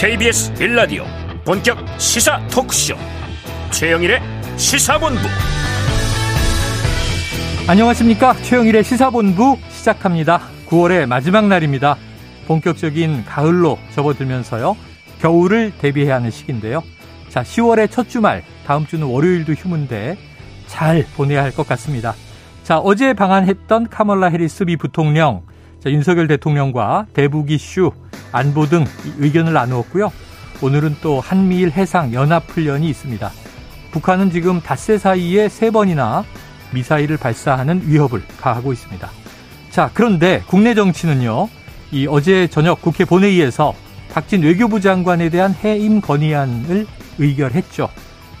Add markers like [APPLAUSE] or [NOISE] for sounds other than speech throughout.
KBS 빌라디오 본격 시사 토크쇼. 최영일의 시사본부. 안녕하십니까? 최영일의 시사본부 시작합니다. 9월의 마지막 날입니다. 본격적인 가을로 접어들면서요. 겨울을 대비해야 하는 시기인데요. 자 10월의 첫 주말 다음 주는 월요일도 휴무인데 잘 보내야 할 것 같습니다. 자 어제 방한했던 카멀라 해리스 미 부통령 자, 윤석열 대통령과 대북 이슈, 안보 등 의견을 나누었고요. 오늘은 또 한미일 해상 연합훈련이 있습니다. 북한은 지금 닷새 사이에 세 번이나 미사일을 발사하는 위협을 가하고 있습니다. 자, 그런데 국내 정치는요, 이 어제 저녁 국회 본회의에서 박진 외교부 장관에 대한 해임 건의안을 의결했죠.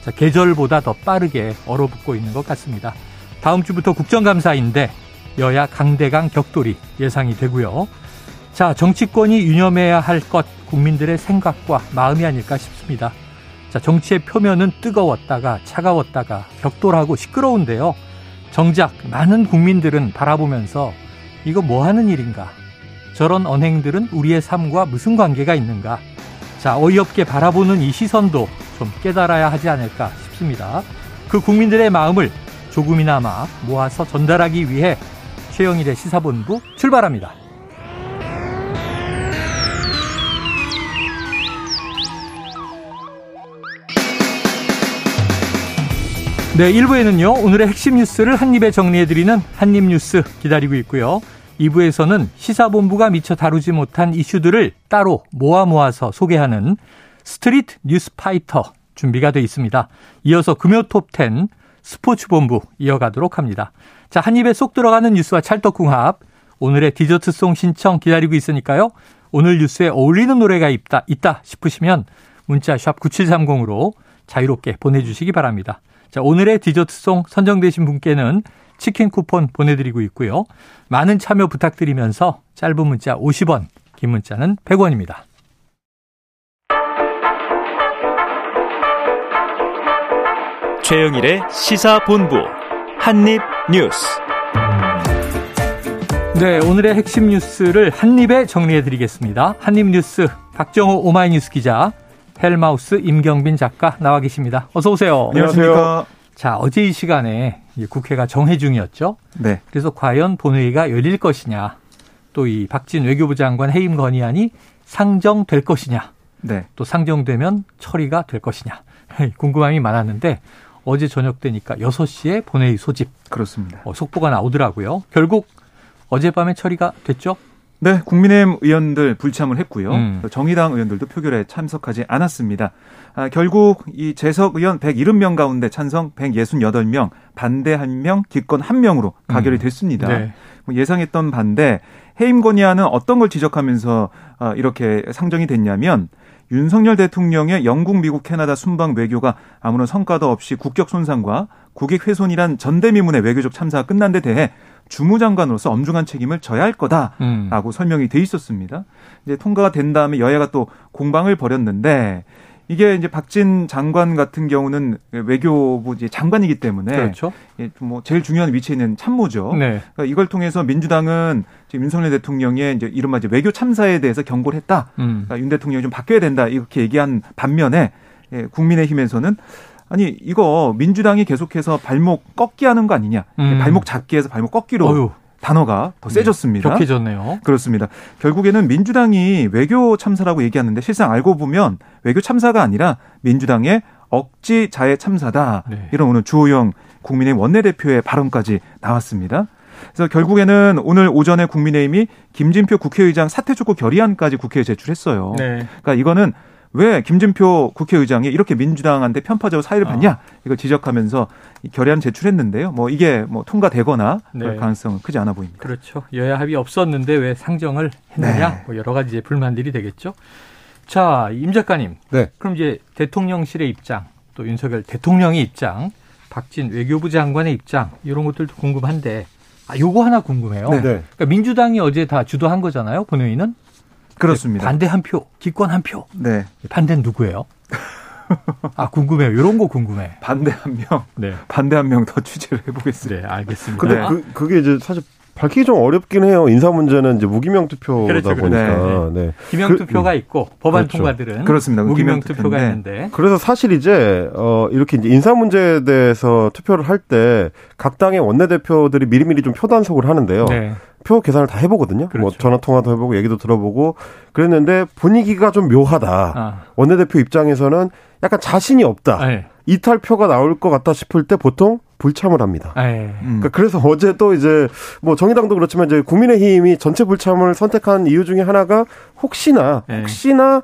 자, 계절보다 더 빠르게 얼어붙고 있는 것 같습니다. 다음 주부터 국정감사인데 여야 강대강 격돌이 예상이 되고요. 자, 정치권이 유념해야 할 것 국민들의 생각과 마음이 아닐까 싶습니다. 자, 정치의 표면은 뜨거웠다가 차가웠다가 격돌하고 시끄러운데요. 정작 많은 국민들은 바라보면서 이거 뭐 하는 일인가? 저런 언행들은 우리의 삶과 무슨 관계가 있는가? 자, 어이없게 바라보는 이 시선도 좀 깨달아야 하지 않을까 싶습니다. 그 국민들의 마음을 조금이나마 모아서 전달하기 위해 최영일의 시사본부 출발합니다. 네, 1부에는요, 오늘의 핵심 뉴스를 한입에 정리해드리는 한입뉴스 기다리고 있고요. 2부에서는 시사본부가 미처 다루지 못한 이슈들을 따로 모아 모아서 소개하는 스트리트 뉴스 파이터 준비가 되어 있습니다. 이어서 금요 톱10 스포츠본부 이어가도록 합니다. 자, 한 입에 쏙 들어가는 뉴스와 찰떡궁합. 오늘의 디저트송 신청 기다리고 있으니까요. 오늘 뉴스에 어울리는 노래가 있다, 있다 싶으시면 문자 샵 9730으로 자유롭게 보내주시기 바랍니다. 자, 오늘의 디저트송 선정되신 분께는 치킨 쿠폰 보내드리고 있고요. 많은 참여 부탁드리면서 짧은 문자 50원, 긴 문자는 100원입니다. 최영일의 시사본부 한입뉴스. 네, 오늘의 핵심 뉴스를 한입에 정리해 드리겠습니다. 한입뉴스 박정호 오마이뉴스 기자, 헬마우스 임경빈 작가 나와 계십니다. 어서 오세요. 안녕하세요. 자, 어제 이 시간에 국회가 정회 중이었죠. 네. 그래서 과연 본회의가 열릴 것이냐, 또 이 박진 외교부 장관 해임 건의안이 상정될 것이냐, 네. 또 상정되면 처리가 될 것이냐 [LAUGHS] 궁금함이 많았는데 어제 저녁 되니까 6시에 본회의 소집 그렇습니다. 어, 속보가 나오더라고요. 결국 어젯밤에 처리가 됐죠? 네, 국민의힘 의원들 불참을 했고요. 음. 정의당 의원들도 표결에 참석하지 않았습니다. 아, 결국 이 재석 의원 170명 가운데 찬성 168명, 반대 1명, 기권 1명으로 가결이 음. 됐습니다. 네. 뭐 예상했던 반대 해임 건의안은 어떤 걸 지적하면서 아, 이렇게 상정이 됐냐면 윤석열 대통령의 영국, 미국, 캐나다 순방 외교가 아무런 성과도 없이 국격 손상과 국익 훼손이란 전대미문의 외교적 참사가 끝난 데 대해 주무장관으로서 엄중한 책임을 져야 할 거다라고 음. 설명이 돼 있었습니다. 이제 통과가 된 다음에 여야가 또 공방을 벌였는데 이게 이제 박진 장관 같은 경우는 외교부 이제 장관이기 때문에 그렇죠. 예, 뭐 제일 중요한 위치에 있는 참모죠. 네. 그러니까 이걸 통해서 민주당은 지금 윤석열 대통령의 이제 이른바 이제 외교 참사에 대해서 경고를 했다. 음. 그러니까 윤 대통령이 좀 바뀌어야 된다 이렇게 얘기한 반면에 예, 국민의힘에서는 아니 이거 민주당이 계속해서 발목 꺾기 하는 거 아니냐 음. 발목 잡기 해서 발목 꺾기로 어휴, 단어가 더 세졌습니다. 격해졌네요. 그렇습니다. 결국에는 민주당이 외교 참사라고 얘기하는데 실상 알고 보면 외교 참사가 아니라 민주당의 억지 자해 참사다. 네. 이런 오늘 주호영 국민의힘 원내대표의 발언까지 나왔습니다. 그래서 결국에는 오늘 오전에 국민의힘이 김진표 국회의장 사퇴 촉구 결의안까지 국회에 제출했어요. 네. 그러니까 이거는 왜 김진표 국회의장이 이렇게 민주당한테 편파적으로 사의를 아. 받냐 이걸 지적하면서 이 결의안 제출했는데요. 뭐 이게 뭐 통과되거나 그럴 네. 가능성은 크지 않아 보입니다. 그렇죠. 여야 합의 없었는데 왜 상정을 했느냐? 네. 뭐 여러 가지 이제 불만들이 되겠죠. 자, 임 작가님. 네. 그럼 이제 대통령실의 입장, 또 윤석열 대통령의 입장, 박진 외교부 장관의 입장 이런 것들도 궁금한데 아, 요거 하나 궁금해요. 네. 네. 그러니까 민주당이 어제 다 주도한 거잖아요. 본회의는 그렇습니다. 반대 한 표, 기권 한 표. 네. 반대는 누구예요? 아 궁금해요. 이런 거 궁금해. 반대 한 명, 네, 반대 한 명 더 취재를 해보겠습니다. 네 알겠습니다. 근데 네. 그, 그게 이제 사실 밝히기 좀 어렵긴 해요. 인사 문제는 이제 무기명 투표다 그렇죠, 그렇죠. 보니까. 네. 기명 투표가 있고 법안 그렇죠. 통과들은 그렇습니다. 무기명 기명 투표가 투표인데. 있는데 그래서 사실 이제 어 이렇게 이제 인사 문제에 대해서 투표를 할 때 각 당의 원내 대표들이 미리미리 좀 표단속을 하는데요. 네. 표 계산을 다 해보거든요. 뭐 그렇죠. 전화 통화도 해보고 얘기도 들어보고 그랬는데 분위기가 좀 묘하다. 아, 원내대표 입장에서는 약간 자신이 없다. 네. 이탈표가 나올 것 같다 싶을 때 보통 불참을 합니다. 네. 음. 그러니까 그래서 어제 또 이제 뭐 정의당도 그렇지만 이제 국민의힘이 전체 불참을 선택한 이유 중에 하나가 혹시나 네. 혹시나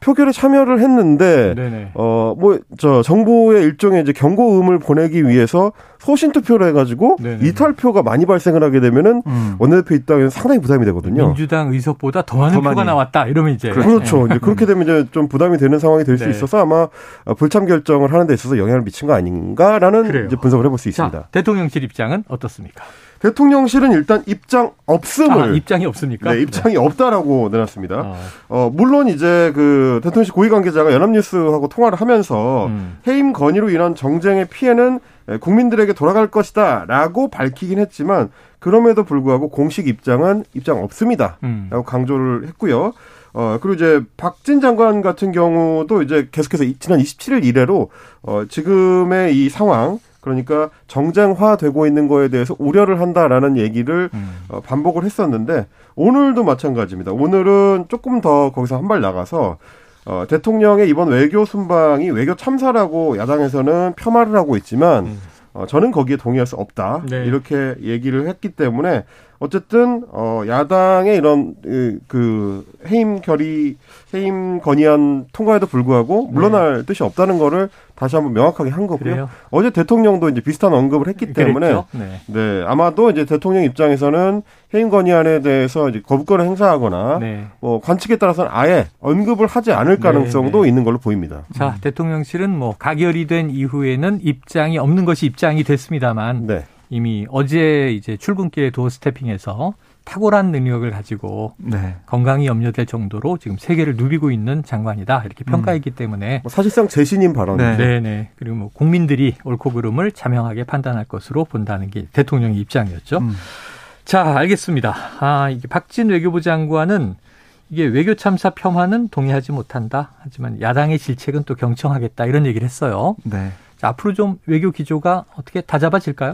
표결에 참여를 했는데. 어 뭐 저 정부의 일종의 이제 경고음을 보내기 위해서 소신 투표를 해가지고 네네. 이탈표가 많이 발생을 하게 되면은 음. 원내대표 입장에는 상당히 부담이 되거든요. 민주당 의석보다 더 많은 더 표가 많이. 나왔다 이러면 이제 그렇죠. 네. 이제 그렇게 되면 이제 좀 부담이 되는 상황이 될수 네. 있어서 아마 불참 결정을 하는 데 있어서 영향을 미친 거 아닌가라는 그래요. 이제 분석을 해볼 수 있습니다. 자, 대통령실 입장은 어떻습니까? 대통령실은 일단 입장 없음을 아, 입장이 없습니까? 네, 입장이 없다라고 내놨습니다. 어, 어, 물론 이제 그 대통령실 고위 관계자가 연합뉴스하고 통화를 하면서 음. 해임 건의로 인한 정쟁의 피해는 국민들에게 돌아갈 것이다라고 밝히긴 했지만 그럼에도 불구하고 공식 입장은 입장 없습니다. 음. 라고 강조를 했고요. 어, 그리고 이제 박진 장관 같은 경우도 이제 계속해서 이- 지난 27일 이래로 어, 지금의 이 상황 그러니까 정쟁화되고 있는 거에 대해서 우려를 한다라는 얘기를 음. 어, 반복을 했었는데 오늘도 마찬가지입니다. 오늘은 조금 더 거기서 한 발 나가서 어, 대통령의 이번 외교 순방이 외교 참사라고 야당에서는 폄하를 하고 있지만 음. 어, 저는 거기에 동의할 수 없다 네. 이렇게 얘기를 했기 때문에 어쨌든 어, 야당의 이런 그, 그 해임 결의 해임 건의안 통과에도 불구하고 물러날 뜻이 없다는 거를 다시 한번 명확하게 한 거고요. 네. 그래요. 어제 대통령도 이제 비슷한 언급을 했기 때문에? 네. 네, 아마도 이제 대통령 입장에서는 해임 건의안에 대해서 이제 거부권을 행사하거나 네. 뭐 관측에 따라서는 아예 언급을 하지 않을 가능성도 네. 있는 걸로 보입니다. 자, 대통령실은 뭐 가결이 된 이후에는 입장이 없는 것이 입장이 됐습니다만 네. 이미 어제 이제 출근길에 도어 스태핑에서 탁월한 능력을 가지고 네. 건강이 염려될 정도로 지금 세계를 누비고 있는 장관이다 이렇게 평가했기 때문에 뭐 사실상 재신임 발언. 네. 네, 네. 그리고 뭐 국민들이 옳고 그름을 자명하게 판단할 것으로 본다는 게 대통령의 입장이었죠. 음. 자, 알겠습니다. 아, 이게 박진 외교부 장관은 이게 외교 참사 폄하는 동의하지 못한다. 하지만 야당의 질책은 또 경청하겠다 이런 얘기를 했어요. 네. 자, 앞으로 좀 외교 기조가 어떻게 다잡아질까요?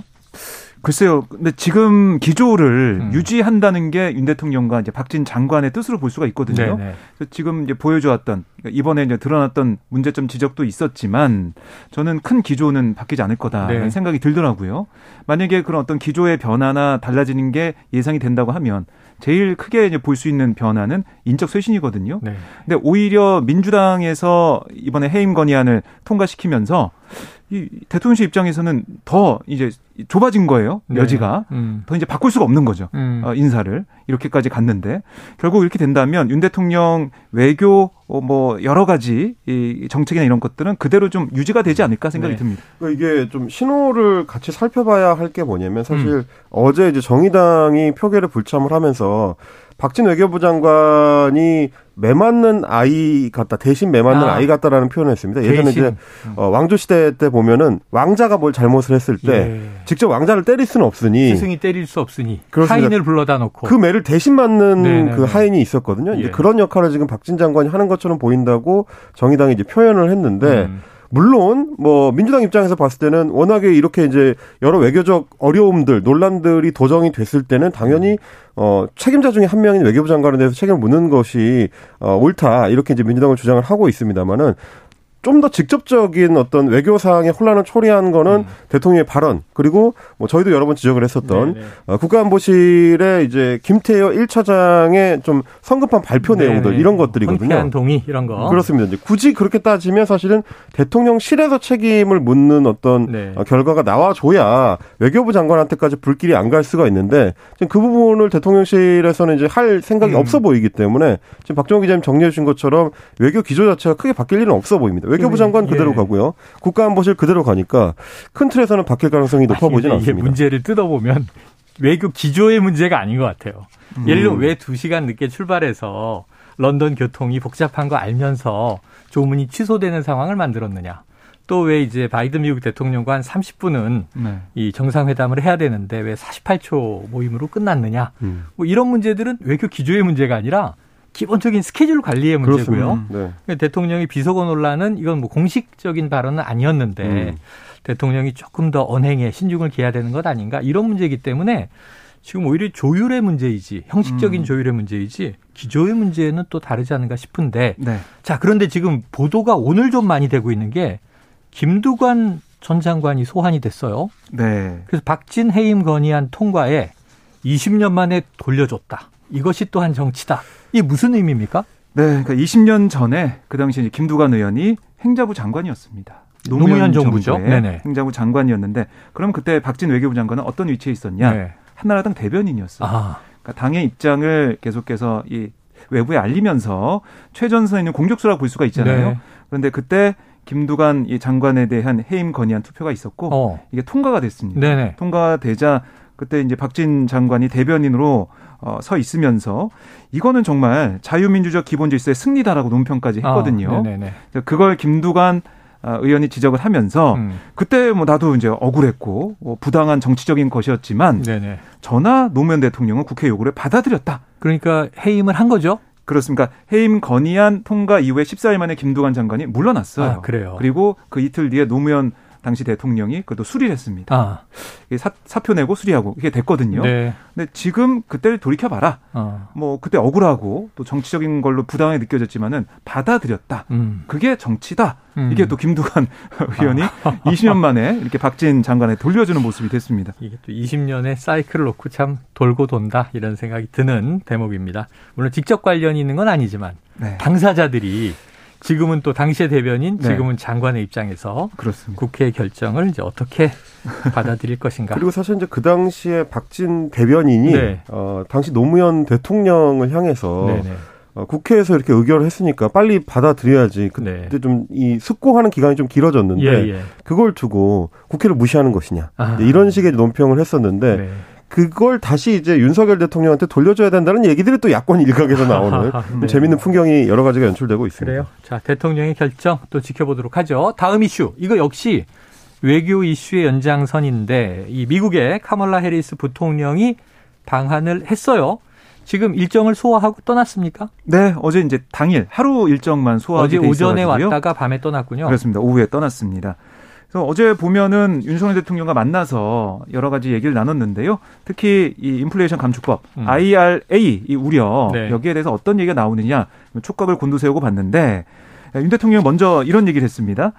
글쎄요. 근데 지금 기조를 음. 유지한다는 게 윤 대통령과 이제 박진 장관의 뜻으로 볼 수가 있거든요. 네. 그래서 지금 이제 보여주었던 그러니까 이번에 이제 드러났던 문제점 지적도 있었지만 저는 큰 기조는 바뀌지 않을 거다라는 네. 생각이 들더라고요. 만약에 그런 어떤 기조의 변화나 달라지는 게 예상이 된다고 하면 제일 크게 이제 볼 수 있는 변화는 인적 쇄신이거든요. 네. 근데 오히려 민주당에서 이번에 해임 건의안을 통과시키면서 이 대통령실 입장에서는 더 이제 좁아진 거예요. 네. 여지가. 음. 더 이제 바꿀 수가 없는 거죠. 음. 어, 인사를 이렇게까지 갔는데 결국 이렇게 된다면 윤 대통령 외교 어, 뭐 여러 가지 이 정책이나 이런 것들은 그대로 좀 유지가 되지 않을까 생각이 네. 듭니다. 그러니까 이게 좀 신호를 같이 살펴봐야 할 게 뭐냐면 사실 음. 어제 이제 정의당이 표결에 불참을 하면서 박진 외교부 장관이 매 맞는 아이 같다 대신 매 맞는 아. 아. 이 같다라는 표현을 했습니다. 예전에 대신. 이제 어, 왕조 시대 때 보면은 왕자가 뭘 잘못을 했을 때 예. 직접 왕자를 때릴 수는 없으니 스승이 때릴 수 없으니 그렇습니다. 하인을 불러다 놓고 그 매를 대신 맞는 네네네. 그 하인이 있었거든요. 예. 이제 그런 역할을 지금 박진 장관이 하는 것처럼 보인다고 정의당이 이제 표현을 했는데 음. 물론 뭐 민주당 입장에서 봤을 때는 워낙에 이렇게 이제 여러 외교적 어려움들 논란들이 도정이 됐을 때는 당연히 어 책임자 중에 한 명인 외교부 장관에 대해서 책임을 묻는 것이 어 옳다. 이렇게 이제 민주당은 주장을 하고 있습니다만은 좀 더 직접적인 어떤 외교 사항의 혼란을 초래한 거는 음. 대통령의 발언 그리고 뭐 저희도 여러 번 지적을 했었던 네네. 어, 국가안보실의 이제 김태효 1차장의 좀 성급한 발표 내용들 네네. 이런 것들이거든요. 동의 이런 거. 그렇습니다. 이제 굳이 그렇게 따지면 사실은 대통령실에서 책임을 묻는 어떤 네. 어, 결과가 나와줘야 외교부 장관한테까지 불길이 안 갈 수가 있는데 지금 그 부분을 대통령실에서는 이제 할 생각이 음. 없어 보이기 때문에 지금 박정호 기자님 정리해 주신 것처럼 외교 기조 자체가 크게 바뀔 일은 없어 보입니다. 외교부 음, 장관 그대로 예. 가고요. 국가안보실 그대로 가니까 큰 틀에서는 바뀔 가능성이 높아 보이진 근데 이게 않습니다. 문제를 뜯어보면 외교 기조의 문제가 아닌 것 같아요. 음. 예를 들어 왜두 시간 늦게 출발해서 런던 교통이 복잡한 거 알면서 조문이 취소되는 상황을 만들었느냐. 또 왜 이제 바이든 미국 대통령과 한 30분은 네. 이 정상회담을 해야 되는데 왜 48초 모임으로 끝났느냐. 음. 뭐 이런 문제들은 외교 기조의 문제가 아니라 기본적인 스케줄 관리의 문제고요. 네. 대통령이 비서관 논란은 이건 뭐 공식적인 발언은 아니었는데 음. 대통령이 조금 더 언행에 신중을 기해야 되는 것 아닌가 이런 문제이기 때문에 지금 오히려 조율의 문제이지 형식적인 음. 조율의 문제이지 기조의 문제는 또 다르지 않은가 싶은데 네. 자 그런데 지금 보도가 오늘 좀 많이 되고 있는 게 김두관 전 장관이 소환이 됐어요. 네. 그래서 박진 해임 건의안 통과에 20년 만에 돌려줬다. 이것이 또한 정치다. 이게 무슨 의미입니까? 네. 그러니까 20년 전에 그 당시 김두관 의원이 행자부 장관이었습니다. 노무현 정부죠. 정부의 네네. 행자부 장관이었는데 그럼 그때 박진 외교부 장관은 어떤 위치에 있었냐? 네. 한나라당 대변인이었어요. 아, 그러니까 당의 입장을 계속해서 이 외부에 알리면서 최 전선에 있는 공격수라고 볼 수가 있잖아요. 네. 그런데 그때 김두관 이 장관에 대한 해임 건의안 투표가 있었고 어. 이게 통과가 됐습니다. 네네. 통과되자 그때 이제 박진 장관이 대변인으로 어, 서 있으면서 이거는 정말 자유민주적 기본 질서의 승리다라고 논평까지 했거든요. 아. 그걸 김두관 아, 의원이 지적을 하면서 음, 그때 뭐 나도 이제 억울했고 뭐 부당한 정치적인 것이었지만 네네. 전하 노무현 대통령은 국회 요구를 받아들였다. 그러니까 해임을 한 거죠? 그렇습니까? 해임 건의안 통과 이후에 14일 만에 김두관 장관이 물러났어요. 아, 그래요. 그리고 그 이틀 뒤에 노무현 당시 대통령이 그것도 수리를 했습니다. 아, 사, 사표 내고 수리하고 이게 됐거든요. 네. 근데 지금 그때를 돌이켜 봐라. 어, 뭐 그때 억울하고 또 정치적인 걸로 부당하게 느껴졌지만은 받아들였다. 음. 그게 정치다. 음. 아. 이게 또 김두관 [LAUGHS] 의원이 [LAUGHS] 20년 만에 이렇게 박진 장관에 돌려주는 모습이 됐습니다. 이게 또 20년의 사이클을 놓고 참 돌고 돈다 이런 생각이 드는 대목입니다. 물론 직접 관련이 있는 건 아니지만 네. 당사자들이 지금은 또 당시의 대변인, 네. 지금은 장관의 입장에서 그렇습니다. 국회의 결정을 이제 어떻게 [LAUGHS] 받아들일 것인가. 그리고 사실 이제 그 당시에 박진 대변인이 네. 어, 당시 노무현 대통령을 향해서 네네. 어, 국회에서 이렇게 의결을 했으니까 빨리 받아들여야지. 그때 네. 좀이 숙고하는 기간이 좀 길어졌는데 예, 예. 그걸 두고 국회를 무시하는 것이냐 아. 이런 식의 논평을 했었는데 네. 그걸 다시 이제 윤석열 대통령한테 돌려줘야 된다는 얘기들이 또 야권 일각에서 나오는 [LAUGHS] 네. 재밌는 풍경이 여러 가지가 연출되고 있습니다. 그래요. 자, 대통령의 결정 또 지켜보도록 하죠. 다음 이슈. 이거 역시 외교 이슈의 연장선인데 이 미국의 카멀라 해리스 부통령이 방한을 했어요. 지금 일정을 소화하고 떠났습니까? 네, 어제 이제 당일 하루 일정만 소화하게 어제 돼 오전에 있어가지고요. 왔다가 밤에 떠났군요. 그렇습니다. 오후에 떠났습니다. 그래서 어제 보면은 윤석열 대통령과 만나서 여러 가지 얘기를 나눴는데요. 특히 이 인플레이션 감축법 음. IRA 이 우려 네. 여기에 대해서 어떤 얘기가 나오느냐 촉각을 곤두세우고 봤는데 윤 대통령이 먼저 이런 얘기를 했습니다.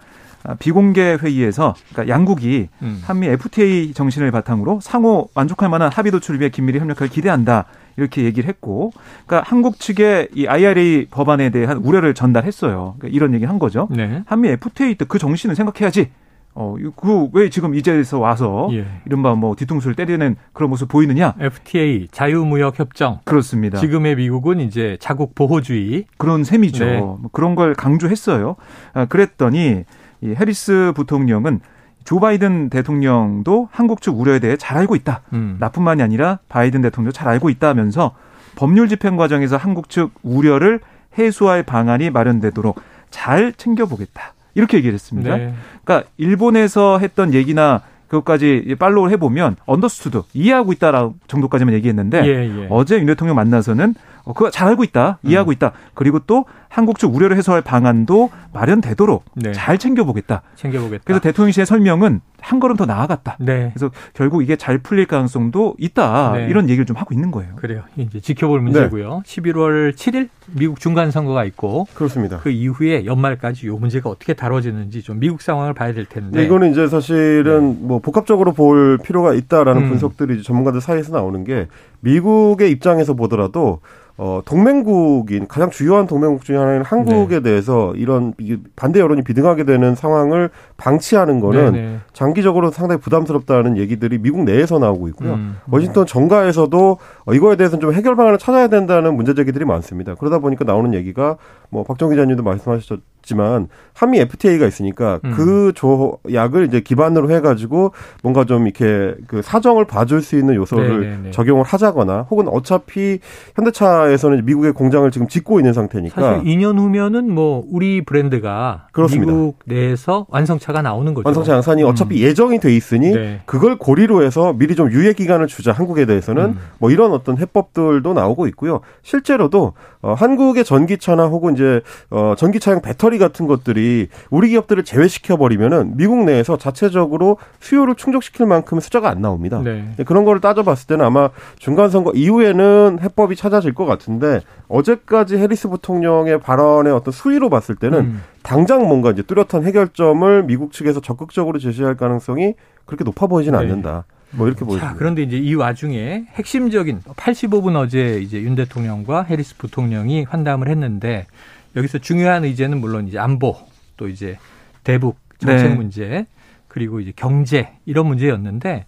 아, 비공개 회의에서 그러니까 양국이 음. 한미 FTA 정신을 바탕으로 상호 만족할 만한 합의 도출을 위해 긴밀히 협력할 기대한다. 이렇게 얘기를 했고, 그러니까 한국 측에 이 IRA 법안에 대한 우려를 전달했어요. 그러니까 이런 얘기를 한 거죠. 네. 한미 FTA 때 그 정신을 생각해야지. 어, 그 왜 지금 이제서 와서 예. 이른바 뭐 뒤통수를 때리는 그런 모습 보이느냐? FTA 자유무역 협정. 그렇습니다. 지금의 미국은 이제 자국 보호주의. 그런 셈이죠. 네. 뭐 그런 걸 강조했어요. 아, 그랬더니 이 해리스 부통령은 조 바이든 대통령도 한국 측 우려에 대해 잘 알고 있다. 음. 나뿐만이 아니라 바이든 대통령도 잘 알고 있다면서 법률 집행 과정에서 한국 측 우려를 해소할 방안이 마련되도록 잘 챙겨보겠다. 이렇게 얘기를 했습니다. 네. 그러니까 일본에서 했던 얘기나 그것까지 팔로우를 해보면 understood 이해하고 있다라고 정도까지만 얘기했는데 예, 예. 어제 윤 대통령 만나서는 어, 그거 잘 알고 있다, 이해하고 있다. 그리고 또 한국 측 우려를 해소할 방안도 마련되도록 네. 잘 챙겨보겠다. 챙겨보겠다. 그래서 대통령실의 설명은 한 걸음 더 나아갔다. 네. 그래서 결국 이게 잘 풀릴 가능성도 있다. 네. 이런 얘기를 좀 하고 있는 거예요. 그래요. 이제 지켜볼 문제고요. 11월 7일 미국 중간 선거가 있고 그렇습니다. 그 이후에 연말까지 이 문제가 어떻게 다뤄지는지 좀 미국 상황을 봐야 될 텐데. 네, 이거는 이제 사실은 뭐 복합적으로 볼 필요가 있다라는 음. 분석들이 전문가들 사이에서 나오는 게 미국의 입장에서 보더라도 어, 동맹국인 가장 주요한 동맹국 중에 하나인 한국에 대해서 이런 이 반대 여론이 비등하게 되는 상황을 방치하는 거는 네네. 장기적으로 상당히 부담스럽다는 얘기들이 미국 내에서 나오고 있고요. 음. 워싱턴 정가에서도 어, 이거에 대해서는 좀 해결 방안을 찾아야 된다는 문제 제기들이 많습니다. 그러다 보니까 나오는 얘기가 뭐 박정 기자님도 말씀하셨지만 한미 FTA가 있으니까 음. 그 조약을 이제 기반으로 해가지고 뭔가 좀 이렇게 그 사정을 봐줄 수 있는 요소를 네네네. 적용을 하자거나 혹은 어차피 현대차에서는 미국의 공장을 지금 짓고 있는 상태니까 사실 2년 후면은 뭐 우리 브랜드가 그렇습니다. 미국 내에서 완성차가 나오는 거죠. 완성차 양산이 음. 어차피 예정이 돼 있으니 네. 그걸 고리로 해서 미리 좀 유예 기간을 주자 한국에 대해서는 음. 뭐 이런 어떤 해법들도 나오고 있고요. 실제로도 어, 한국의 전기차나 혹은 이제 어, 전기차용 배터리 같은 것들이 우리 기업들을 제외시켜 버리면은 미국 내에서 자체적으로 수요를 충족시킬 만큼 숫자가 안 나옵니다. 네. 네, 그런 거를 따져봤을 때는 아마 중간 선거 이후에는 해법이 찾아질 것 같은데 어제까지 해리스 부통령의 발언의 어떤 수위로 봤을 때는 음. 당장 뭔가 이제 뚜렷한 해결점을 미국 측에서 적극적으로 제시할 가능성이 그렇게 높아 보이지는 네. 않는다. 뭐 이렇게 보입니다. 자, 그런데 이제 이 와중에 핵심적인 85분 어제 이제 윤 대통령과 해리스 부통령이 환담을 했는데 여기서 중요한 의제는 물론 이제 안보 또 이제 대북 정책 네. 문제 그리고 이제 경제 이런 문제였는데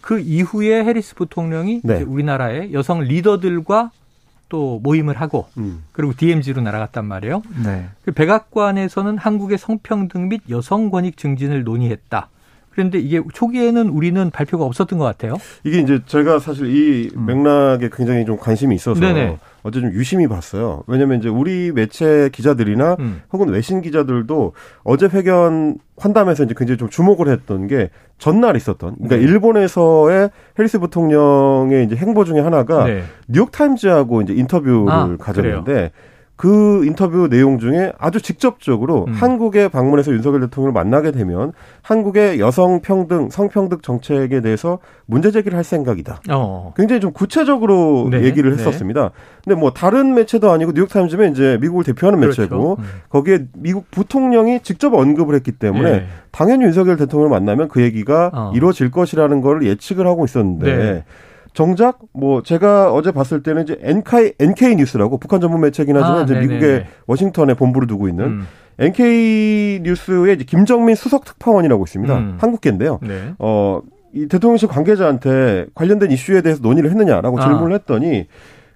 그 이후에 해리스 부통령이 네. 우리나라의 여성 리더들과 또 모임을 하고 음. 그리고 DMZ로 날아갔단 말이에요. 네. 그 백악관에서는 한국의 성평등 및 여성 권익 증진을 논의했다. 그런데 이게 초기에는 우리는 발표가 없었던 것 같아요. 이게 이제 제가 사실 이 음. 맥락에 굉장히 좀 관심이 있어서 네네. 어제 좀 유심히 봤어요. 왜냐면 이제 우리 매체 기자들이나 음. 혹은 외신 기자들도 어제 회견 환담에서 이제 굉장히 좀 주목을 했던 게 전날 있었던 그러니까 네. 일본에서의 해리스 부통령의 이제 행보 중에 하나가 네. 뉴욕 타임즈하고 이제 인터뷰를 아, 가졌는데 그 인터뷰 내용 중에 아주 직접적으로 음. 한국에 방문해서 윤석열 대통령을 만나게 되면 한국의 여성 평등, 성평등 정책에 대해서 문제 제기를 할 생각이다. 어. 굉장히 좀 구체적으로 네, 얘기를 네. 했었습니다. 근데 뭐 다른 매체도 아니고 뉴욕 타임즈면 이제 미국을 대표하는 그렇죠. 매체고 음. 거기에 미국 부통령이 직접 언급을 했기 때문에 네. 당연히 윤석열 대통령을 만나면 그 얘기가 어. 이루어질 것이라는 걸 예측을 하고 있었는데 네. 정작 뭐 제가 어제 봤을 때는 이제 NK, NK 뉴스라고 북한 전문 매체긴 하지만 아, 이제. 미국의 워싱턴에 본부를 두고 있는 음. NK 뉴스의 이제 김정민 수석 특파원이라고 있습니다. 음. 한국계인데요. 네. 어, 이 대통령실 관계자한테 관련된 이슈에 대해서 논의를 했느냐라고 아. 질문을 했더니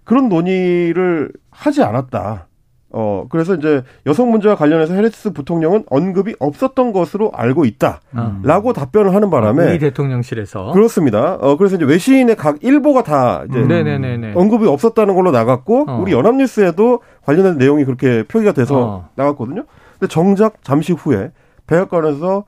그런 논의를 하지 않았다. 어, 그래서 이제 여성 문제와 관련해서 해리스 부통령은 언급이 없었던 것으로 알고 있다. 아. 라고 답변을 하는 바람에 우리 대통령실에서 그렇습니다. 어, 그래서 이제 외신의 각 일보가 다 이제 음. 네네네네. 언급이 없었다는 걸로 나갔고 어. 우리 연합뉴스에도 관련된 내용이 그렇게 표기가 돼서 어. 나갔거든요. 근데 정작 잠시 후에 백악관에서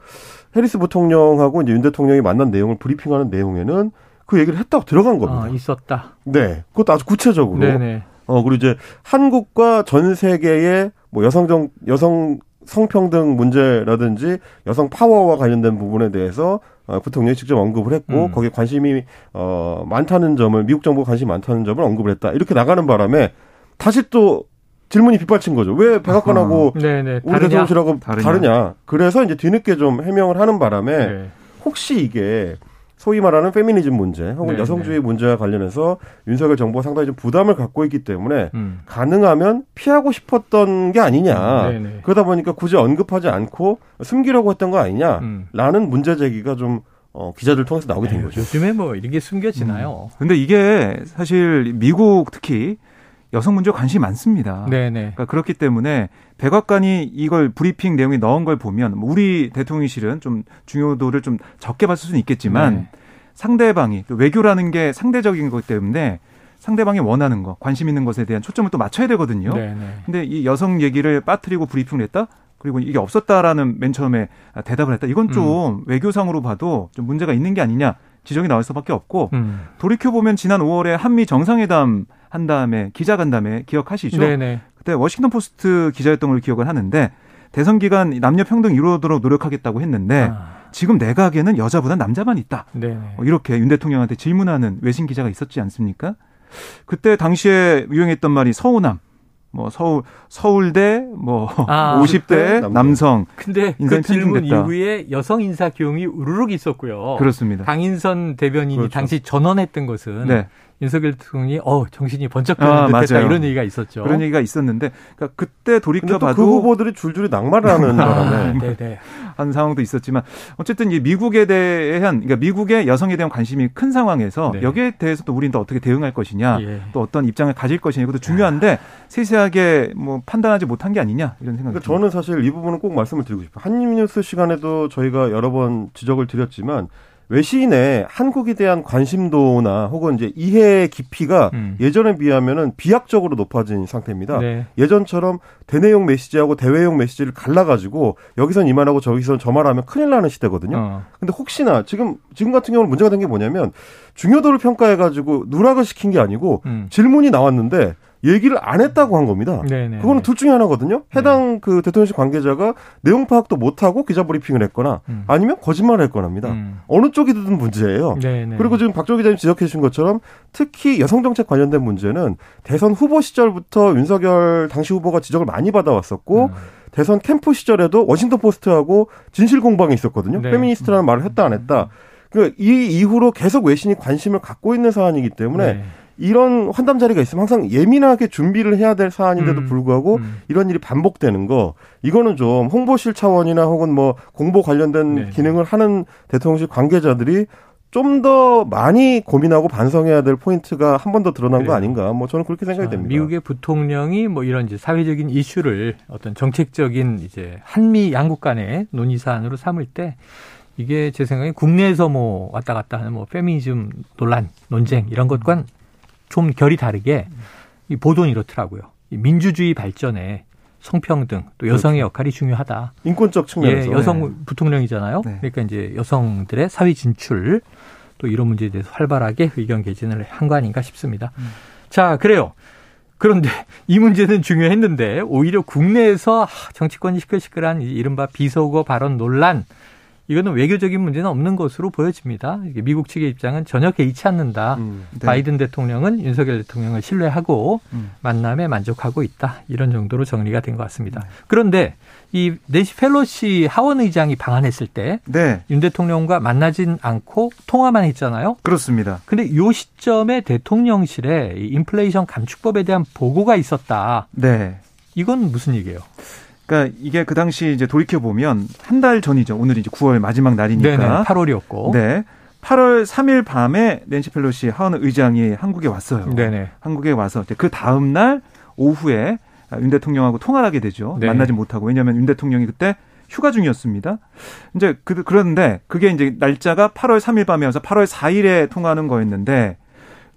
해리스 부통령하고 이제 윤 대통령이 만난 내용을 브리핑하는 내용에는 그 얘기를 했다고 들어간 겁니다. 아, 있었다. 네, 그것도 아주 구체적으로. 네네. 어 그리고 이제 한국과 전 세계의 뭐 여성 정 여성 성평등 문제라든지 여성 파워와 관련된 부분에 대해서 어, 부통령이 직접 언급을 했고 음. 거기에 관심이 어 많다는 점을 미국 정부가 관심이 많다는 점을 언급을 했다 이렇게 나가는 바람에 다시 또 질문이 빗발친 거죠 왜 백악관하고 네네. 우리 다르냐? 대통령실하고 다르냐? 다르냐. 그래서 이제 뒤늦게 좀 해명을 하는 바람에 네. 혹시 이게 소위 말하는 페미니즘 문제 혹은 네, 여성주의 문제와 관련해서 윤석열 정부가 상당히 좀 부담을 갖고 있기 때문에 음. 가능하면 피하고 싶었던 게 아니냐. 네네. 그러다 보니까 굳이 언급하지 않고 숨기려고 했던 거 아니냐라는 음. 문제 제기가 좀 어, 기자들 통해서 나오게 된 에휴, 거죠. 요즘에 뭐 이런 게 숨겨지나요? 근데 이게 사실 미국 특히 여성 문제에 관심이 많습니다. 네네. 그러니까 그렇기 때문에 백악관이 이걸 브리핑 내용에 넣은 걸 보면 뭐 우리 대통령실은 좀 중요도를 좀 적게 봤을 수는 있겠지만 네. 상대방이 또 외교라는 게 상대적인 거기 때문에 상대방이 원하는 거, 관심 있는 것에 대한 초점을 또 맞춰야 되거든요. 네네. 근데 이 여성 얘기를 빠뜨리고 브리핑을 했다? 그리고 이게 없었다라는 맨 처음에 대답을 했다. 이건 좀 외교상으로 봐도 좀 문제가 있는 게 아니냐 지적이 나올 수밖에 없고 음. 돌이켜 보면 지난 5월에 한미 정상회담 한 다음에 기자간담회 기억하시죠? 네네. 그때 워싱턴 포스트 기자였던 걸 기억을 하는데 대선 기간 남녀 평등 이루도록 노력하겠다고 했는데 아, 지금 내각에는 여자보다 남자만 있다. 네네. 어, 이렇게 윤 대통령한테 질문하는 외신 기자가 있었지 않습니까? 그때 당시에 유행했던 말이 서우남, 뭐 서울 서울대 뭐 아, [LAUGHS] 50대 남성. 남성 근데 그 질문 편중됐다. 이후에 여성 인사 기용이 우르륵 있었고요. 그렇습니다. 강인선 대변인이 그렇죠. 당시 전언했던 것은 네. 윤석열 대통령이 어 정신이 번쩍 아, 드는 듯했다 맞아요. 이런 얘기가 있었죠. 그런 얘기가 있었는데 그러니까 그때 돌이켜 또그 봐도 후보들이 줄줄이 낙마를 하는 [LAUGHS] 아, 바람에 네, 네. 한 상황도 있었지만 어쨌든 이 미국에 대한 그러니까 미국의 여성에 대한 관심이 큰 상황에서 네. 여기에 대해서 또 우리는 또 어떻게 대응할 것이냐 예. 또 어떤 입장을 가질 것이냐 이것도 중요한데 세세하게 뭐 판단하지 못한 게 아니냐 이런 생각이 그러니까. 저는 사실 이 부분은 꼭 말씀을 드리고 싶어요. 한입뉴스 시간에도 저희가 여러 번 지적을 드렸지만 외신의 한국에 대한 관심도나 혹은 이제 이해 깊이가 음. 예전에 비하면은 비약적으로 높아진 상태입니다. 네. 예전처럼 대내용 메시지하고 대외용 메시지를 갈라가지고 여기선 이만하고 저기선 저 말하면 큰일 나는 시대거든요. 어. 근데 혹시나 지금 지금 같은 경우는 문제가 된 게 뭐냐면 중요도를 평가해가지고 누락을 시킨 게 아니고 음. 질문이 나왔는데 얘기를 안 했다고 한 겁니다. 네네. 그거는 둘 중에 하나거든요. 해당 그 대통령실 관계자가 내용 파악도 못하고 기자 브리핑을 했거나 음. 아니면 거짓말을 했거나 합니다. 음. 어느 쪽이든 문제예요. 네네. 그리고 지금 박조 기자님 지적해 주신 것처럼 특히 여성 정책 관련된 문제는 대선 후보 시절부터 윤석열 당시 후보가 지적을 많이 받아왔었고 음. 대선 캠프 시절에도 워싱턴 포스트하고 진실 공방이 있었거든요. 네. 페미니스트라는 말을 했다 안 했다. 그 이 이후로 계속 외신이 관심을 갖고 있는 사안이기 때문에 네. 이런 환담 자리가 있으면 항상 예민하게 준비를 해야 될 사안인데도 음. 불구하고 음. 이런 일이 반복되는 거 이거는 좀 홍보실 차원이나 혹은 뭐 공보 관련된 네. 기능을 하는 대통령실 관계자들이 좀 더 많이 고민하고 반성해야 될 포인트가 한 번 더 드러난 그래요. 거 아닌가 뭐 저는 그렇게 생각이 자, 됩니다. 미국의 부통령이 뭐 이런 이제 사회적인 이슈를 어떤 정책적인 이제 한미 양국 간의 논의 사안으로 삼을 때 이게 제 생각에 국내에서 뭐 왔다 갔다 하는 뭐 페미니즘 논란, 논쟁 이런 것과는 좀 결이 다르게 이 보도는 이렇더라고요. 이 민주주의 발전에 성평등 또 여성의 역할이 중요하다. 인권적 측면에서 예, 여성 부통령이잖아요. 네. 그러니까 이제 여성들의 사회 진출 또 이런 문제에 대해서 활발하게 의견 개진을 한 거 아닌가 싶습니다. 자, 그래요. 그런데 [LAUGHS] 이 문제는 중요했는데 오히려 국내에서 하, 정치권이 시끌시끌한 이 이른바 비속어 발언 논란 이거는 외교적인 문제는 없는 것으로 보여집니다. 미국 측의 입장은 전혀 개의치 않는다. 음. 네. 바이든 대통령은 윤석열 대통령을 신뢰하고 음. 만남에 만족하고 있다. 이런 정도로 정리가 된 것 같습니다. 그런데 이 낸시 펠로시 하원 의장이 방한했을 때 네, 윤 대통령과 만나진 않고 통화만 했잖아요. 그렇습니다. 근데 요 시점에 대통령실에 이 인플레이션 감축법에 대한 보고가 있었다. 네. 이건 무슨 얘기예요? 그러니까 이게 그 당시 이제 돌이켜 보면 한 달 전이죠. 오늘 이제 9월 마지막 날이니까. 네네. 8월이었고. 네. 8월 3일 밤에 낸시 펠로시 하원 의장이 한국에 왔어요. 네네. 한국에 와서 그 다음 날 오후에 윤 대통령하고 통화를 하게 되죠. 네. 만나지 못하고 왜냐하면 윤 대통령이 그때 휴가 중이었습니다. 이제 그 그런데 그게 이제 날짜가 8월 3일 밤이어서 8월 4일에 통화하는 거였는데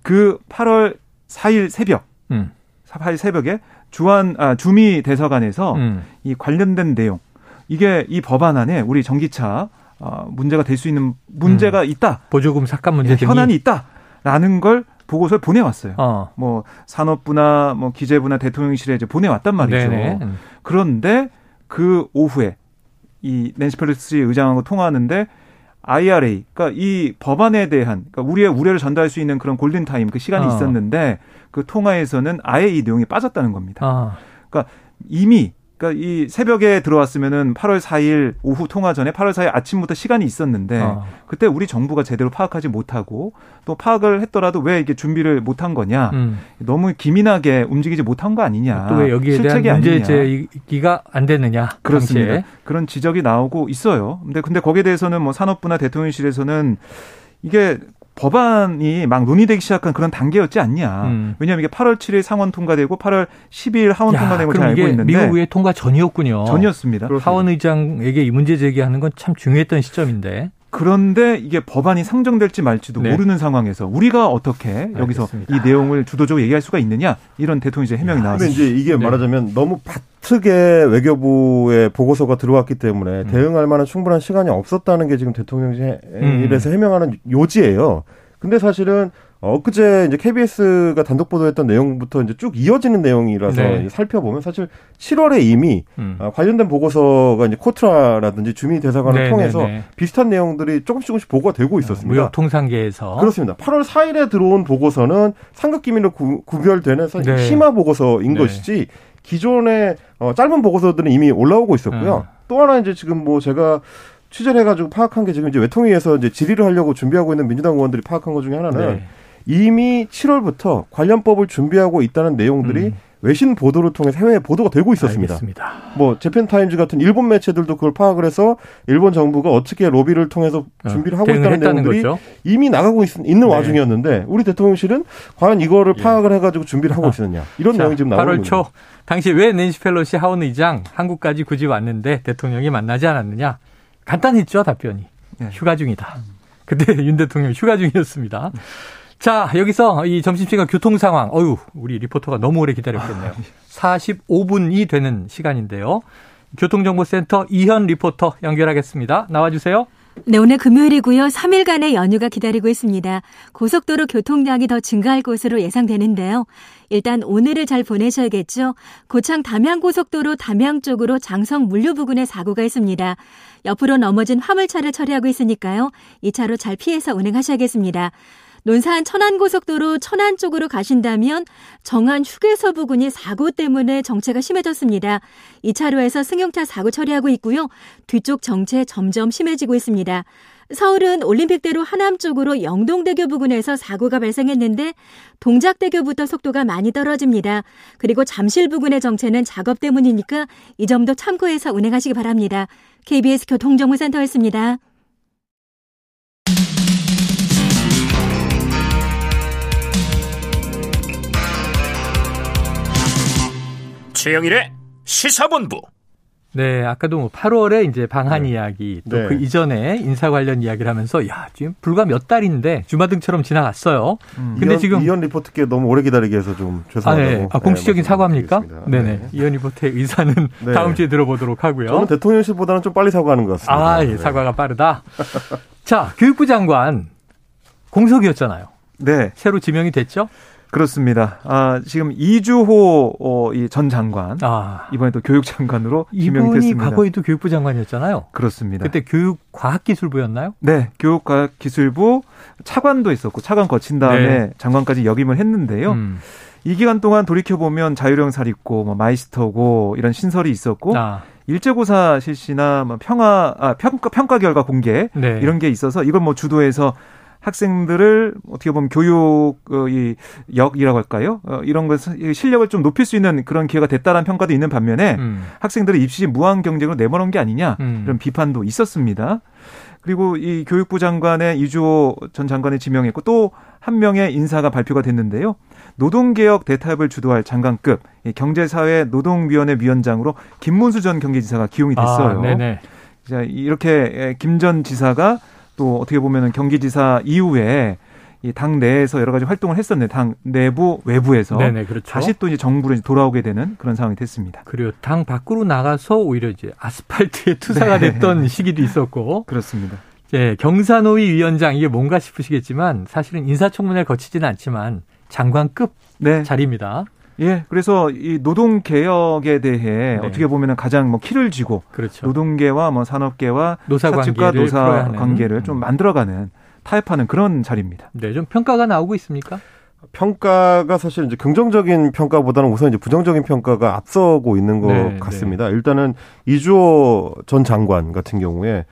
그 8월 4일 새벽, 음. 4일 새벽에 주한 아 주미 대사관에서 음. 이 관련된 내용 이게 이 법안안에 우리 전기차 어, 문제가 될 수 있는 문제가 있다. 보조금 삭감 문제 예, 현안이 있다라는 걸 보고서를 보내왔어요. 어. 뭐 산업부나 뭐 기재부나 대통령실에 이제 보내왔단 말이죠. 네네. 음. 그런데 그 오후에 이 낸시 펠로시 의장하고 통화하는데 IRA, 그러니까 이 법안에 대한 그러니까 우리의 우려를 전달할 수 있는 그런 골든 타임 그 시간이 어. 있었는데 그 통화에서는 아예 이 내용이 빠졌다는 겁니다. 아. 이미 그러니까 이 새벽에 들어왔으면은 8월 4일 오후 통화 전에 8월 4일 아침부터 시간이 있었는데 어. 그때 우리 정부가 제대로 파악하지 못하고 또 파악을 했더라도 왜 이게 준비를 못한 거냐 음. 너무 기민하게 움직이지 못한 거 아니냐 또 왜 여기에 대한 실책이 문제. 제기가 안 되느냐 그렇습니다. 당시에. 그런 지적이 나오고 있어요. 근데 근데 거기에 대해서는 뭐 산업부나 대통령실에서는 이게 법안이 막 논의되기 시작한 그런 단계였지 않냐. 음. 왜냐하면 이게 8월 7일 상원 통과되고 8월 12일 하원 야, 통과된 걸잘 알고 있는데 미국 의회 통과 전이었군요. 전이었습니다. 하원 의장에게 이 문제 제기하는 건 참 중요했던 시점인데. 그런데 이게 법안이 상정될지 말지도 네. 모르는 상황에서 우리가 어떻게 여기서 알겠습니다. 이 내용을 주도적으로 얘기할 수가 있느냐 이런 대통령실 해명이 근데 나왔습니다. 이제 이게 네. 말하자면 너무 바 트게 외교부의 보고서가 들어왔기 때문에 음. 대응할 만한 충분한 시간이 없었다는 게 지금 대통령실에서 음. 해명하는 요지예요. 근데 사실은 엊그제 이제 KBS가 단독 보도했던 내용부터 이제 쭉 이어지는 내용이라서 네. 살펴보면 사실 7월에 이미 음. 아, 관련된 보고서가 이제 코트라라든지 주민 대사관을 네, 통해서 네, 네. 비슷한 내용들이 조금씩 조금씩 보고가 되고 있었습니다. 무역 통상계에서 그렇습니다. 8월 4일에 들어온 보고서는 상급 기밀로 구, 구별되는 사실 네. 심화 보고서인 네. 것이지 기존의 어, 짧은 보고서들은 이미 올라오고 있었고요. 음. 또 하나 이제 지금 뭐 제가 취재를 해가지고 파악한 게 지금 이제 외통위에서 이제 질의를 하려고 준비하고 있는 민주당 의원들이 파악한 것 중에 하나는 네. 이미 7월부터 관련법을 준비하고 있다는 내용들이 음. 외신 보도를 통해 해외 보도가 되고 있었습니다. 알겠습니다. 뭐 재팬 타임즈 같은 일본 매체들도 그걸 파악을 해서 일본 정부가 어떻게 로비를 통해서 어, 준비를 어, 하고 있다는 내용들이 거죠? 이미 나가고 있, 는 네. 와중이었는데 우리 대통령실은 과연 이거를 예. 파악을 해가지고 준비를 하고 아. 있었느냐 이런 자, 내용이 지금 나오고 8월 초 당시 왜 낸시 펠로시 하원 의장 한국까지 굳이 왔는데 대통령이 만나지 않았느냐 간단했죠 답변이 네. 휴가 중이다. 그때 [LAUGHS] 윤 대통령 휴가 중이었습니다. 자, 여기서 이 점심시간 교통 상황. 어유, 우리 리포터가 너무 오래 기다렸겠네요. 45분이 되는 시간인데요. 교통정보센터 이현 리포터 연결하겠습니다. 나와주세요. 네, 오늘 금요일이고요. 3일간의 연휴가 기다리고 있습니다. 고속도로 교통량이 더 증가할 것으로 예상되는데요. 일단 오늘을 잘 보내셔야겠죠. 고창 담양고속도로 담양 쪽으로 장성 물류 부근에 사고가 있습니다. 옆으로 넘어진 화물차를 처리하고 있으니까요. 이 차로 잘 피해서 운행하셔야겠습니다. 논산 천안고속도로 천안 쪽으로 가신다면 정안 휴게소 부근이 사고 때문에 정체가 심해졌습니다. 이 차로에서 승용차 사고 처리하고 있고요. 뒤쪽 정체 점점 심해지고 있습니다. 서울은 올림픽대로 하남 쪽으로 영동대교 부근에서 사고가 발생했는데 동작대교부터 속도가 많이 떨어집니다. 그리고 잠실 부근의 정체는 작업 때문이니까 이 점도 참고해서 운행하시기 바랍니다. KBS 교통정보센터였습니다. 최영일의 시사본부. 네, 아까도 뭐 8월에 이제 방한 네. 이야기 또그 네. 이전에 인사 관련 이야기를 하면서 야 지금 불과 몇 달인데 주마등처럼 지나갔어요. 음. 근데 이현, 지금 이현 리포트께 너무 오래 기다리게 해서 좀 죄송하다고. 아, 네. 아 공식적인 네, 사과입니까? 네네. 네. 이현 리포트의 의사는 [LAUGHS] 네. 다음 주에 들어보도록 하고요. 저는 대통령실보다는 좀 빨리 사과하는 것 같습니다. 아, 예, 사과가 빠르다. 자, 교육부 장관 공석이었잖아요. 네. 새로 지명이 됐죠? 그렇습니다. 아, 지금 이주호 어, 이전 장관 아. 이번에 또 교육 장관으로 지명이 됐습니다. 과거에도 교육부 장관이었잖아요. 그렇습니다. 그때 교육과학기술부였나요? 네, 교육과학기술부 차관도 있었고 차관 거친 다음에 네. 장관까지 역임을 했는데요. 음. 이 기간 동안 돌이켜 보면 자율형 사립고, 뭐 마이스터고 이런 신설이 있었고 아. 일제고사 실시나 뭐 평화 아, 평가 평가 결과 공개 네. 이런 게 있어서 이걸 뭐 주도해서 학생들을 어떻게 보면 교육 어, 이 역이라고 할까요? 어, 이런 것 실력을 좀 높일 수 있는 그런 기회가 됐다라는 평가도 있는 반면에 음. 학생들을 입시 무한 경쟁으로 내모는 게 아니냐 음. 이런 비판도 있었습니다. 그리고 이 교육부 장관의 이주호 전 장관을 지명했고 또 한 명의 인사가 발표가 됐는데요. 노동개혁 대타협을 주도할 장관급 경제사회 노동위원회 위원장으로 김문수 전 경기지사가 기용이 됐어요. 아, 네네. 자, 이렇게 김 전 지사가 또 어떻게 보면은 경기지사 이후에 이당 내에서 여러 가지 활동을 했었는데 당 내부 외부에서 네네, 그렇죠. 다시 또 이제 정부로 이제 돌아오게 되는 그런 상황이 됐습니다. 그리고 당 밖으로 나가서 오히려 이제 아스팔트에 [LAUGHS] 투사가 네. 됐던 시기도 있었고 그렇습니다. 예, 경산호위 위원장 이게 뭔가 싶으시겠지만 사실은 인사청문회를 거치지는 않지만 장관급 네. 자리입니다. 예, 그래서 이 노동 개혁에 대해 네. 어떻게 보면 은 가장 뭐 키를 쥐고 그렇죠. 노동계와 뭐 산업계와 노사 관계를 노사 관계를 좀 음. 만들어가는 타협하는 그런 자리입니다. 네, 좀 평가가 나오고 있습니까? 평가가 사실 이제 긍정적인 평가보다는 우선 이제 부정적인 평가가 앞서고 있는 것 네, 같습니다. 네. 일단은 이주호 전 장관 같은 경우에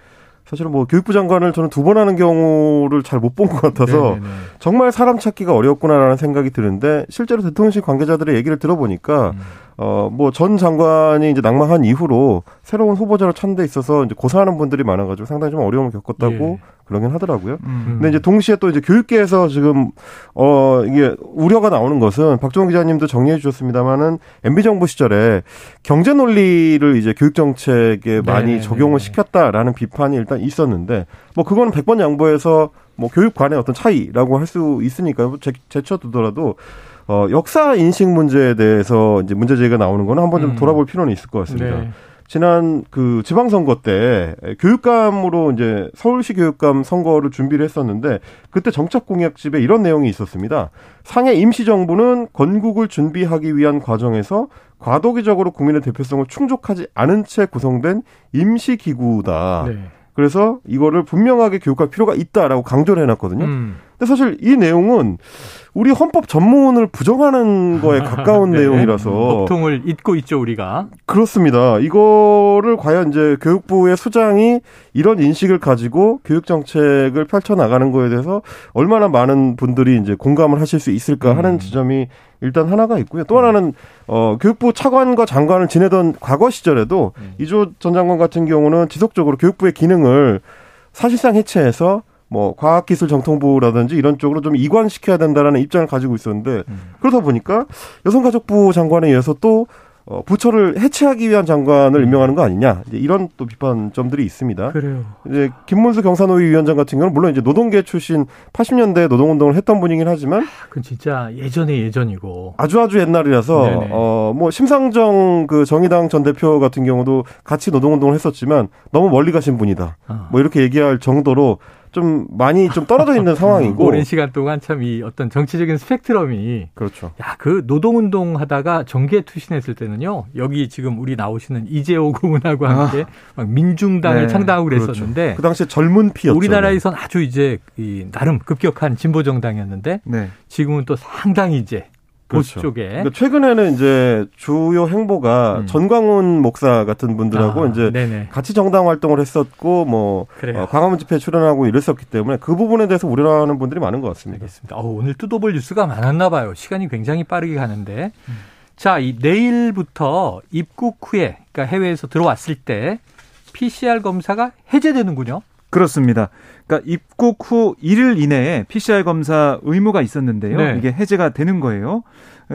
사실은 뭐 교육부 장관을 저는 두 번 하는 경우를 잘 못 본 것 같아서 네네네. 네, 네. 정말 사람 찾기가 어렵구나라는 생각이 드는데 실제로 대통령실 관계자들의 얘기를 들어보니까 음. 어 뭐 전 장관이 이제 낙마한 이후로 새로운 후보자를 찾는 데 있어서 이제 고사하는 분들이 많아가지고 상당히 좀 어려움을 겪었다고 예. 그러긴 하더라고요. 음. 근데 이제 동시에 또 이제 교육계에서 지금 어 이게 우려가 나오는 것은 박종훈 기자님도 정리해 주셨습니다만은 MB 정부 시절에 경제 논리를 이제 교육 정책에 많이 네, 적용을 네. 시켰다라는 비판이 일단 있었는데 뭐 그거는 100번 양보해서 뭐 교육관의 어떤 차이라고 할 수 있으니까요. 제, 제쳐두더라도 어, 역사 인식 문제에 대해서 이제 문제 제기가 나오는 거는 한번 좀 음. 돌아볼 필요는 있을 것 같습니다. 네. 지난 그 지방선거 때 교육감으로 이제 서울시 교육감 선거를 준비를 했었는데 그때 정책 공약집에 이런 내용이 있었습니다. 상해 임시정부는 건국을 준비하기 위한 과정에서 과도기적으로 국민의 대표성을 충족하지 않은 채 구성된 임시기구다. 네. 그래서 이거를 분명하게 교육할 필요가 있다라고 강조를 해놨거든요. 음. 근데 사실 이 내용은 우리 헌법 전문을 부정하는 거에 가까운 [LAUGHS] 네. 내용이라서 법통을 잊고 있죠 우리가. 그렇습니다. 이거를 과연 이제 교육부의 수장이 이런 인식을 가지고 교육 정책을 펼쳐 나가는 거에 대해서 얼마나 많은 분들이 이제 공감을 하실 수 있을까 하는 음. 지점이 일단 하나가 있고요. 또 하나는 어 교육부 차관과 장관을 지내던 과거 시절에도 음. 이조 전 장관 같은 경우는 지속적으로 교육부의 기능을 사실상 해체해서 뭐 과학기술정통부라든지 이런 쪽으로 좀 이관시켜야 된다라는 입장을 가지고 있었는데 음. 그러다 보니까 여성가족부 장관에 의해서 또 어, 부처를 해체하기 위한 장관을 임명하는 거 아니냐 이제 이런 또 비판점들이 있습니다. 그래요. 이제 김문수 경산노위 위원장 같은 경우는 물론 이제 노동계 출신 80년대 노동운동을 했던 분이긴 하지만 그건 진짜 예전의 예전이고. 아주 아주 옛날이라서. 어뭐 심상정 그 정의당 전 대표 같은 경우도 같이 노동운동을 했었지만 너무 멀리 가신 분이다. 어. 뭐 이렇게 얘기할 정도로 좀 많이 좀 떨어져 있는 [LAUGHS] 상황이고 오랜 시간 동안 참 이 어떤 정치적인 스펙트럼이 그렇죠. 야, 그 노동운동 하다가 정계 투신했을 때는요, 여기 지금 우리 나오시는 이재호 고문하고 함께 막 민중당을 네, 창당하고 그렇죠. 그랬었는데, 그 당시에 젊은 피였죠. 우리나라에선 아주 이제 이 나름 급격한 진보 정당이었는데, 네. 지금은 또 상당히 이제 보수 그렇죠. 쪽에. 그러니까 최근에는 이제 주요 행보가 음. 전광훈 목사 같은 분들하고 아, 이제 네네. 같이 정당 활동을 했었고 뭐 그래요. 어, 광화문 집회에 출연하고 이랬었기 때문에 그 부분에 대해서 우려하는 분들이 많은 것 같습니다. 알겠습니다. 어, 오늘 뜯어볼 뉴스가 많았나 봐요. 시간이 굉장히 빠르게 가는데. 음. 자, 이 내일부터 입국 후에, 그러니까 해외에서 들어왔을 때 PCR 검사가 해제되는군요. 그렇습니다. 그러니까 입국 후 1일 이내에 PCR 검사 의무가 있었는데요. 네. 이게 해제가 되는 거예요.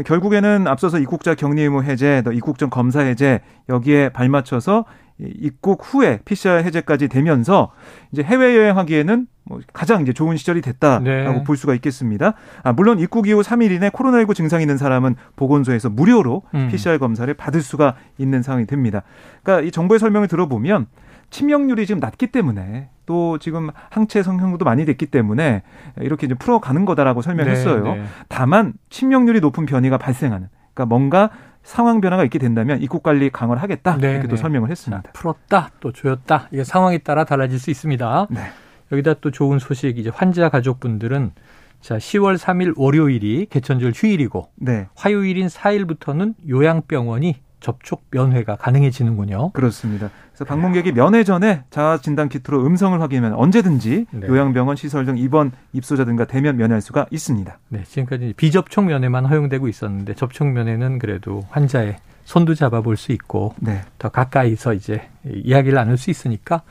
결국에는 앞서서 입국자 격리 의무 해제, 또 입국 전 검사 해제 여기에 발맞춰서 이 입국 후에 PCR 해제까지 되면서 이제 해외 여행하기에는 뭐 가장 이제 좋은 시절이 됐다라고 네. 볼 수가 있겠습니다. 아, 물론 입국 이후 3일 이내 코로나19 증상이 있는 사람은 보건소에서 무료로 음. PCR 검사를 받을 수가 있는 상황이 됩니다. 그러니까 이 정부의 설명을 들어보면 치명률이 지금 낮기 때문에 또 지금 항체 성형도 많이 됐기 때문에 이렇게 이제 풀어가는 거다라고 설명했어요. 네, 네. 다만 치명률이 높은 변이가 발생하는 그러니까 뭔가 상황 변화가 있게 된다면 입국 관리 강화를 하겠다 네, 이렇게 또 네. 설명을 자, 했습니다. 풀었다, 또 조였다. 이게 상황에 따라 달라질 수 있습니다. 네. 여기다 또 좋은 소식, 이제 환자 가족분들은 자, 10월 3일 월요일이 개천절 휴일이고 네, 화요일인 4일부터는 요양병원이 접촉 면회가 가능해지는군요. 그렇습니다. 그래서 방문객이 면회 전에 자아 진단 키트로 음성을 확인하면 언제든지 네. 요양병원 시설 등 입원 입소자 등과 대면 면회할 수가 있습니다. 네, 지금까지 비접촉 면회만 허용되고 있었는데 접촉 면회는 그래도 환자의 손도 잡아볼 수 있고 네. 더 가까이서 이제 이야기를 나눌 수 있으니까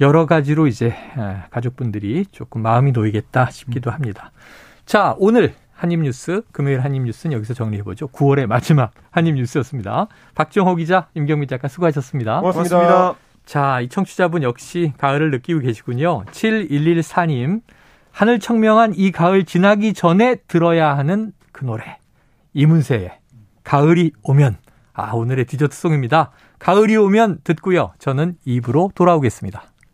여러 가지로 이제 아, 가족분들이 조금 마음이 놓이겠다 싶기도 합니다. 자, 오늘 한입뉴스, 금요일 한입뉴스는 여기서 정리해보죠. 9월의 마지막 한입뉴스였습니다. 박정호 기자, 임경민 작가 수고하셨습니다. 고맙습니다. 고맙습니다. 자, 이 청취자분 역시 가을을 느끼고 계시군요. 7114님. 하늘 청명한 이 가을 지나기 전에 들어야 하는 그 노래. 이문세의 가을이 오면. 아, 오늘의 디저트송입니다. 가을이 오면 듣고요. 저는 입으로 돌아오겠습니다.